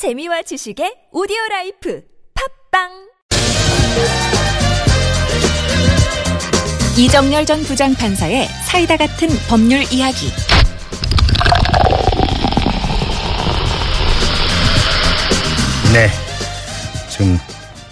재미와 지식의 오디오 라이프 팟빵 이정열 전 부장판사의 사이다 같은 법률 이야기. 네. 지금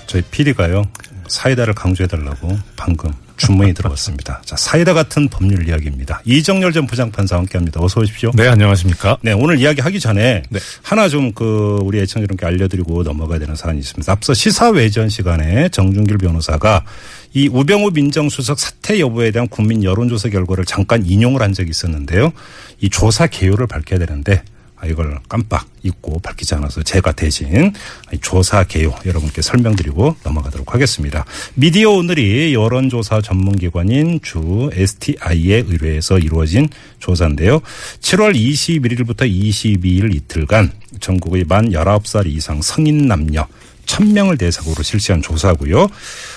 저희 PD가요. 사이다를 강조해달라고 방금 주문이 들어왔습니다. 자, 사이다 같은 법률 이야기입니다. 이정열 전 부장판사와 함께 합니다. 어서 오십시오. 네, 안녕하십니까. 네, 오늘 이야기 하기 전에 네. 하나 좀 그 우리 애청자 여러분께 알려드리고 넘어가야 되는 사안이 있습니다. 앞서 시사 외전 시간에 정준길 변호사가 이 우병우 민정수석 사퇴 여부에 대한 국민 여론조사 결과를 잠깐 인용을 한 적이 있었는데요. 이 조사 개요를 밝혀야 되는데 아, 이걸 깜빡 잊고 밝히지 않아서 제가 대신 이 조사 개요 여러분께 설명드리고 넘어가도록 하겠습니다. 미디어 오늘이 여론조사 전문기관인 주 STI에 의뢰해서 이루어진 조사인데요. 7월 21일부터 22일 이틀간 전국의 만 19살 이상 성인 남녀 1000명을 대상으로 실시한 조사고요.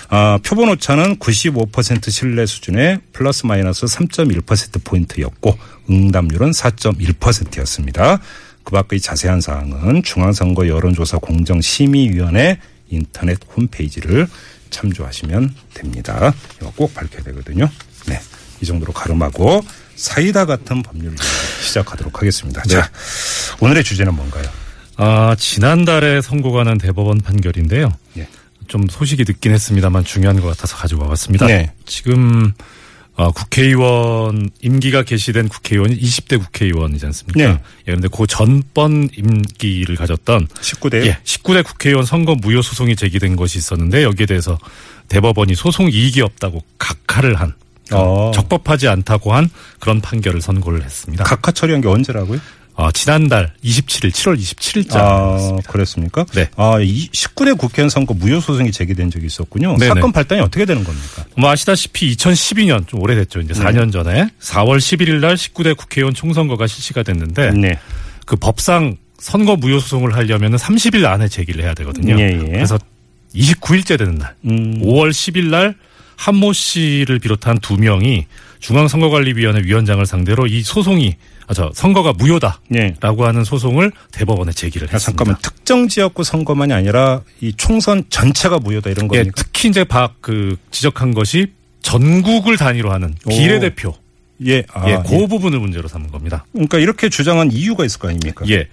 아, 표본 오차는 95% 신뢰 수준의 플러스 마이너스 3.1%포인트였고 응답률은 4.1%였습니다. 그 밖의 자세한 사항은 중앙선거 여론조사 공정심의위원회 인터넷 홈페이지를 참조하시면 됩니다. 이거 꼭 밝혀야 되거든요. 네. 이 정도로 가름하고 사이다 같은 법률 시작하도록 하겠습니다. 자, 오늘의 주제는 뭔가요? 아, 지난달에 선고가 난 대법원 판결인데요. 예. 좀 소식이 늦긴 했습니다만 중요한 것 같아서 가지고 와봤습니다. 네. 지금 어, 국회의원 임기가 개시된 국회의원이 20대 국회의원이지 않습니까? 네. 예, 그런데 그 전번 임기를 가졌던 19대 예, 19대 국회의원 선거 무효 소송이 제기된 것이 있었는데 여기에 대해서 대법원이 소송 이익이 없다고 각하를 한 어. 적법하지 않다고 한 그런 판결을 선고를 했습니다. 각하 처리한 게 언제라고요? 아, 지난달 27일, 7월 27일자. 아, 그랬습니까? 네. 아, 이 19대 국회의원 선거 무효 소송이 제기된 적이 있었군요. 네네. 사건 발단이 어떻게 되는 겁니까? 뭐 아시다시피 2012년 좀 오래됐죠. 이제 4년 전에 4월 11일 날 19대 국회의원 총선거가 실시가 됐는데 네. 그 법상 선거 무효 소송을 하려면 30일 안에 제기를 해야 되거든요. 예, 예. 그래서 29일째 되는 날 음. 5월 10일 날 한모 씨를 비롯한 두 명이 중앙선거관리위원회 위원장을 상대로 이 소송이 아, 저 선거가 무효다라고 네. 하는 소송을 대법원에 제기를 야, 했습니다. 잠깐만 특정 지역구 선거만이 아니라 이 총선 전체가 무효다 이런 예, 겁니까? 특히 이제 박 그 지적한 것이 전국을 단위로 하는 오. 비례대표 예. 아, 예, 예. 그 부분을 문제로 삼은 겁니다. 그러니까 이렇게 주장한 이유가 있을 거 아닙니까? 예.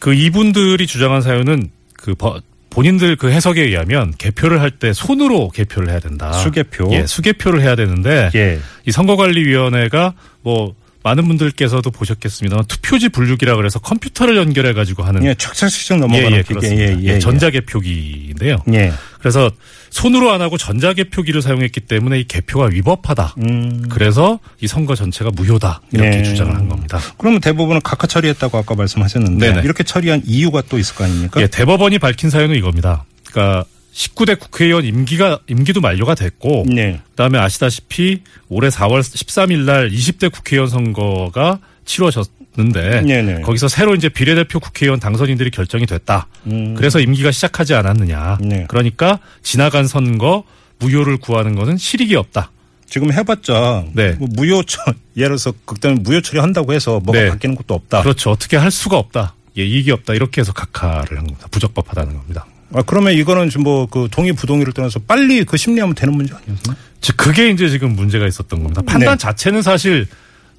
그 이분들이 주장한 사유는 그 버- 본인들 그 해석에 의하면 개표를 할 때 손으로 개표를 해야 된다. 수개표. 예, 수개표를 해야 되는데 예. 이 선거관리위원회가 뭐 많은 분들께서도 보셨겠습니다만 투표지 분류기라 그래서 컴퓨터를 연결해 가지고 하는 예, 착착착착 넘어가는 예, 예. 그렇습니다. 예, 예, 예, 예. 전자개표기인데요. 예. 그래서 손으로 안 하고 전자개표기를 사용했기 때문에 이 개표가 위법하다. 음. 그래서 이 선거 전체가 무효다 이렇게 예. 주장을 한 겁니다. 그러면 대부분은 각하 처리했다고 아까 말씀하셨는데 네네. 이렇게 처리한 이유가 또 있을 거 아닙니까? 예, 대법원이 밝힌 사유는 이겁니다. 그러니까 19대 국회의원 임기가 임기도 만료가 됐고 네. 그다음에 아시다시피 올해 4월 13일 날 20대 국회의원 선거가 치러졌는데 네네. 거기서 새로 이제 비례대표 국회의원 당선인들이 결정이 됐다. 음. 그래서 임기가 시작하지 않았느냐. 네. 그러니까 지나간 선거 무효를 구하는 것은 실익이 없다. 지금 해봤자 네. 뭐 무효 처 예를 들어서 극단 무효 처리한다고 해서 뭐가 네. 바뀌는 것도 없다. 그렇죠. 어떻게 할 수가 없다. 예, 이익이 없다. 이렇게 해서 각하를 한 겁니다. 부적법하다는 겁니다. 아, 그러면 이거는 좀뭐그 동의 부동의를 떠나서 빨리 그 심리하면 되는 문제 아니었나요? 즉 그게 이제 지금 문제가 있었던 겁니다. 판단 네. 자체는 사실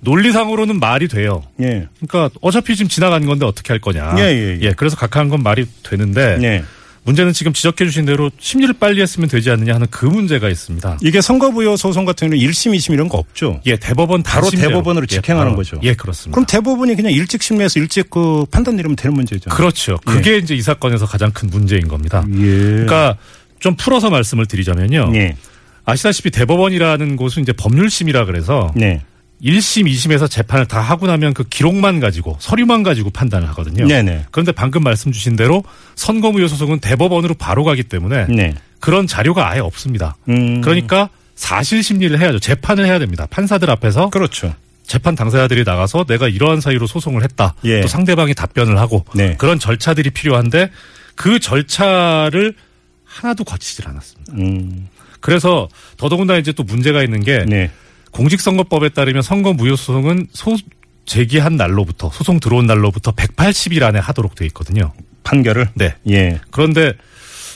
논리상으로는 말이 돼요. 예. 그러니까 어차피 지금 지나간 건데 어떻게 할 거냐. 예, 예, 예. 그래서 각하한 건 말이 되는데 네. 문제는 지금 지적해 주신 대로 심리를 빨리 했으면 되지 않느냐 하는 그 문제가 있습니다. 이게 선거부여 소송 같은 경우는 1심, 2심 이런 거 없죠. 예, 대법원 바로. 대법원으로 예, 직행하는 바로. 거죠. 예, 그렇습니다. 그럼 대법원이 그냥 일찍 심리해서 일찍 그 판단 내리면 되는 문제죠. 그렇죠. 그게 이제 이 사건에서 가장 큰 문제인 겁니다. 예. 그러니까 좀 풀어서 말씀을 드리자면요. 예. 아시다시피 대법원이라는 곳은 이제 법률심이라 그래서 네. 1심, 2심에서 재판을 다 하고 나면 그 기록만 가지고 서류만 가지고 판단을 하거든요. 네네. 그런데 방금 말씀 주신 대로 선거무효 소송은 대법원으로 바로 가기 때문에 네. 그런 자료가 아예 없습니다. 음. 그러니까 사실 심리를 해야죠. 재판을 해야 됩니다. 판사들 앞에서 그렇죠. 재판 당사자들이 나가서 내가 이러한 사유로 소송을 했다. 예. 또 상대방이 답변을 하고 네. 그런 절차들이 필요한데 그 절차를 하나도 거치질 않았습니다. 음. 그래서 더더군다나 이제 또 문제가 있는 게 네. 공직선거법에 따르면 선거 무효 소송은 소 제기한 날로부터 소송 들어온 날로부터 180일 안에 하도록 돼 있거든요. 판결을. 네. 예. 그런데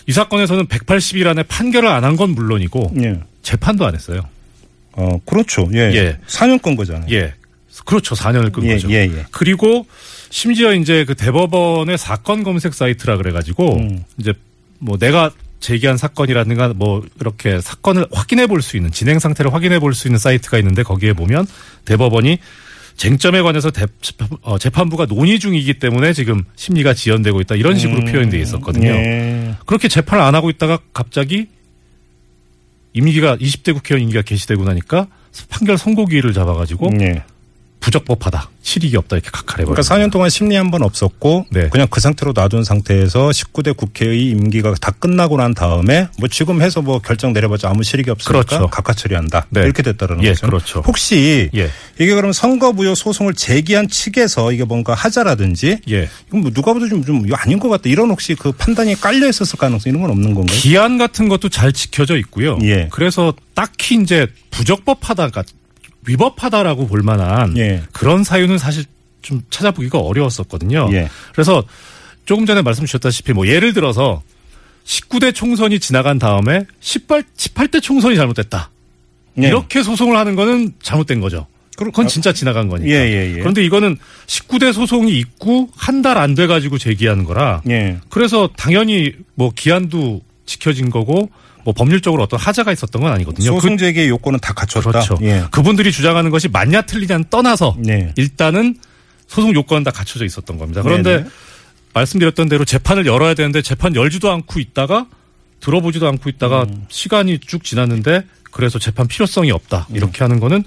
이 사건에서는 180일 안에 판결을 안 한 건 물론이고 예. 재판도 안 했어요. 어, 그렇죠. 예. 예. 4년 건 거잖아요. 예. 그렇죠. 4년을 끈 예, 거죠. 예, 예. 그리고 심지어 이제 그 대법원의 사건 검색 사이트라 그래 가지고 음. 이제 뭐 내가 제기한 사건이라든가 뭐 이렇게 사건을 확인해 볼 수 있는 진행 상태를 확인해 볼 수 있는 사이트가 있는데 거기에 보면 대법원이 쟁점에 관해서 대, 어, 재판부가 논의 중이기 때문에 지금 심리가 지연되고 있다 이런 식으로 표현돼 있었거든요. 예. 그렇게 재판을 안 하고 있다가 갑자기 임기가 20대 국회의원 임기가 개시되고 나니까 판결 선고기일을 잡아가지고 예. 부적법하다 실익이 없다 이렇게 각하해버렸어요. 그러니까 4년 동안 심리 한 번 없었고 네. 그냥 그 상태로 놔둔 상태에서 19대 국회의 임기가 다 끝나고 난 다음에 뭐 지금 해서 뭐 결정 내려봤자 아무 실익이 없으니까 그렇죠. 각하 처리한다 네. 이렇게 됐다는 예, 거죠. 그렇죠. 혹시 예. 이게 그럼 선거부여 소송을 제기한 측에서 이게 뭔가 하자라든지 예. 이건 뭐 누가 봐도 좀, 좀 아닌 것 같다 이런 혹시 그 판단이 깔려 있었을 가능성 이런 건 없는 건가요? 기한 같은 것도 잘 지켜져 있고요. 예. 그래서 딱히 이제 부적법하다가 위법하다라고 볼 만한 예. 그런 사유는 사실 좀 찾아보기가 어려웠었거든요. 예. 그래서 조금 전에 말씀 주셨다시피 뭐 예를 들어서 19대 총선이 지나간 다음에 18, 18대 총선이 잘못됐다. 예. 이렇게 소송을 하는 거는 잘못된 거죠. 그건 진짜 지나간 거니까. 예, 예, 예. 그런데 이거는 19대 소송이 있고 한 달 안 돼 가지고 제기한 거라 예. 그래서 당연히 뭐 기한도 지켜진 거고 뭐 법률적으로 어떤 하자가 있었던 건 아니거든요. 그- 소송 제기의 요건은 다 갖췄다. 그렇죠. 예. 그분들이 주장하는 것이 맞냐 틀리냐는 떠나서 네. 일단은 소송 요건은 다 갖춰져 있었던 겁니다. 그런데 네네. 말씀드렸던 대로 재판을 열어야 되는데 재판 열지도 않고 있다가 들어보지도 않고 있다가 음. 시간이 쭉 지났는데 그래서 재판 필요성이 없다 음. 이렇게 하는 거는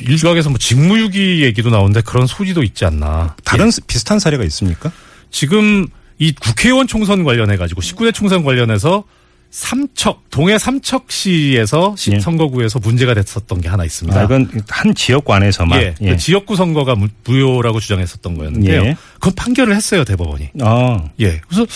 일각에서 뭐 직무유기 얘기도 나오는데 그런 소지도 있지 않나. 다른 예. 비슷한 사례가 있습니까? 지금 이 국회의원 총선 관련해 가지고 19대 총선 관련해서 삼척 동해 삼척시에서 시- 예. 선거구에서 문제가 됐었던 게 하나 있습니다. 아, 이건 한 지역관에서만. 예, 그 지역구 선거가 무- 무효라고 주장했었던 거였는데요. 예. 그건 판결을 했어요 대법원이. 아, 예. 그래서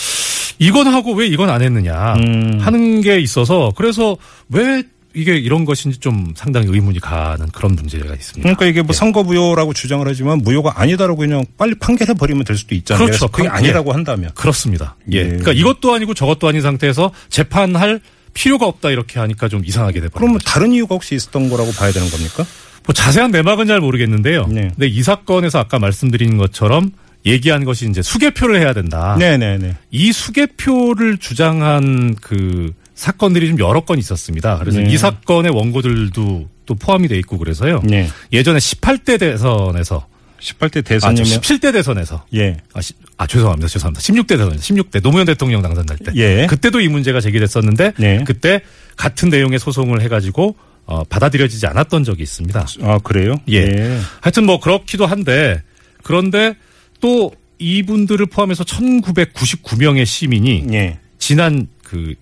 이건 하고 왜 이건 안 했느냐 음. 하는 게 있어서 그래서 왜 이게 이런 것인지 좀 상당히 의문이 가는 그런 문제가 있습니다. 그러니까 이게 뭐 예. 선거무효라고 주장을 하지만 무효가 아니다라고 그냥 빨리 판결해 버리면 될 수도 있잖아요. 그렇죠. 그게 판- 아니라고 한다면. 그렇습니다. 예. 예. 그러니까 이것도 아니고 저것도 아닌 상태에서 재판할 필요가 없다 이렇게 하니까 좀 이상하게 돼버린 그러면 거죠. 다른 이유가 혹시 있었던 거라고 봐야 되는 겁니까? 뭐 자세한 내막은 잘 모르겠는데요. 네. 근데 이 사건에서 아까 말씀드린 것처럼 얘기한 것이 이제 수개표를 해야 된다. 네네네. 이 수개표를 주장한 그 사건들이 좀 여러 건 있었습니다. 그래서 네. 이 사건의 원고들도 또 포함이 돼 있고 그래서요. 네. 예전에 18대 대선에서 18대 아, 대선이면 17대 대선에서 예. 아, 시- 아, 죄송합니다. 죄송합니다. 16대 대선, 16대 노무현 대통령 당선될 때. 예. 그때도 이 문제가 제기됐었는데 네. 그때 같은 내용의 소송을 해 가지고 어, 받아들여지지 않았던 적이 있습니다. 아 그래요? 예. 하여튼 뭐 그렇기도 한데 그런데 또 이분들을 포함해서 1999명의 시민이 예. 지난 그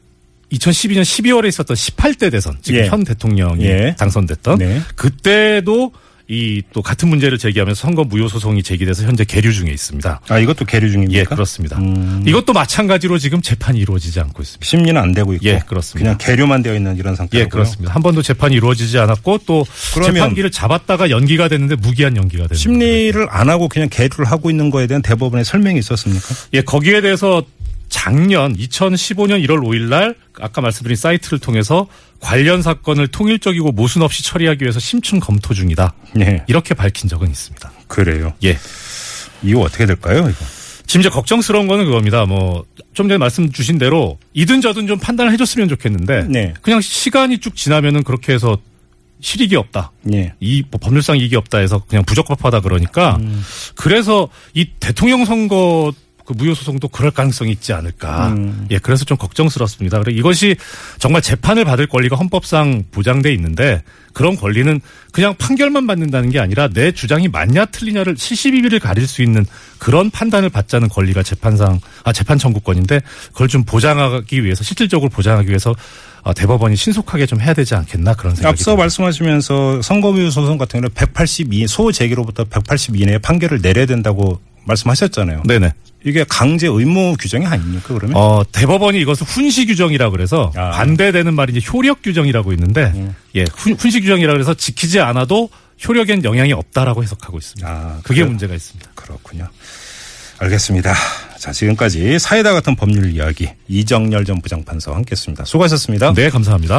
2012년 12월에 있었던 18대 대선 지금 예. 현 대통령이 예. 당선됐던 네. 그때도 이 또 같은 문제를 제기하면서 선거 무효 소송이 제기돼서 현재 계류 중에 있습니다. 아 이것도 계류 중입니까? 예, 그렇습니다. 음. 이것도 마찬가지로 지금 재판이 이루어지지 않고 있습니다. 심리는 안 되고 있고 예, 그렇습니다. 그냥 계류만 되어 있는 이런 상태고요. 예, 그렇습니다. 한 번도 재판이 이루어지지 않았고 또 재판기를 잡았다가 연기가 됐는데 무기한 연기가 됐습니다. 심리를 안 하고 그냥 계류를 하고 있는 거에 대한 대법원의 설명이 있었습니까? 예, 거기에 대해서 작년 2015년 1월 5일 날 아까 말씀드린 사이트를 통해서 관련 사건을 통일적이고 모순 없이 처리하기 위해서 심층 검토 중이다. 네. 이렇게 밝힌 적은 있습니다. 그래요. 예. 이거 어떻게 될까요? 이거? 지금 이제 걱정스러운 거는 그겁니다. 뭐, 좀 전에 말씀 주신 대로 이든 저든 좀 판단을 해줬으면 좋겠는데. 네. 그냥 시간이 쭉 지나면은 그렇게 해서 실익이 없다. 예. 이뭐 법률상 이익이 없다 해서 그냥 부적법하다 그러니까 음. 그래서 이 대통령 선거 그 무효 소송도 그럴 가능성이 있지 않을까. 음. 예, 그래서 좀 걱정스럽습니다. 그래 이것이 정말 재판을 받을 권리가 헌법상 보장돼 있는데 그런 권리는 그냥 판결만 받는다는 게 아니라 내 주장이 맞냐 틀리냐를 72비를 가릴 수 있는 그런 판단을 받자는 권리가 재판상 아 재판 청구권인데 그걸 좀 보장하기 위해서 실질적으로 보장하기 위해서 어, 대법원이 신속하게 좀 해야 되지 않겠나 그런 생각이 앞서 듭니다. 말씀하시면서 선거무효 소송 같은 경우는 182, 소 제기로부터 180 이내에 판결을 내려야 된다고 말씀하셨잖아요. 네네. 이게 강제 의무 규정이 아닙니까, 그러면? 어, 대법원이 이것을 훈시 규정이라 그래서 아. 반대되는 말이 이제 효력 규정이라고 있는데 음. 예, 훈, 훈시 규정이라 그래서 지키지 않아도 효력엔 영향이 없다라고 해석하고 있습니다. 아, 그게 그래요? 문제가 있습니다. 그렇군요. 알겠습니다. 자, 지금까지 사이다 같은 법률 이야기 이정열 전 부장판사와 함께 했습니다. 수고하셨습니다. 네, 감사합니다.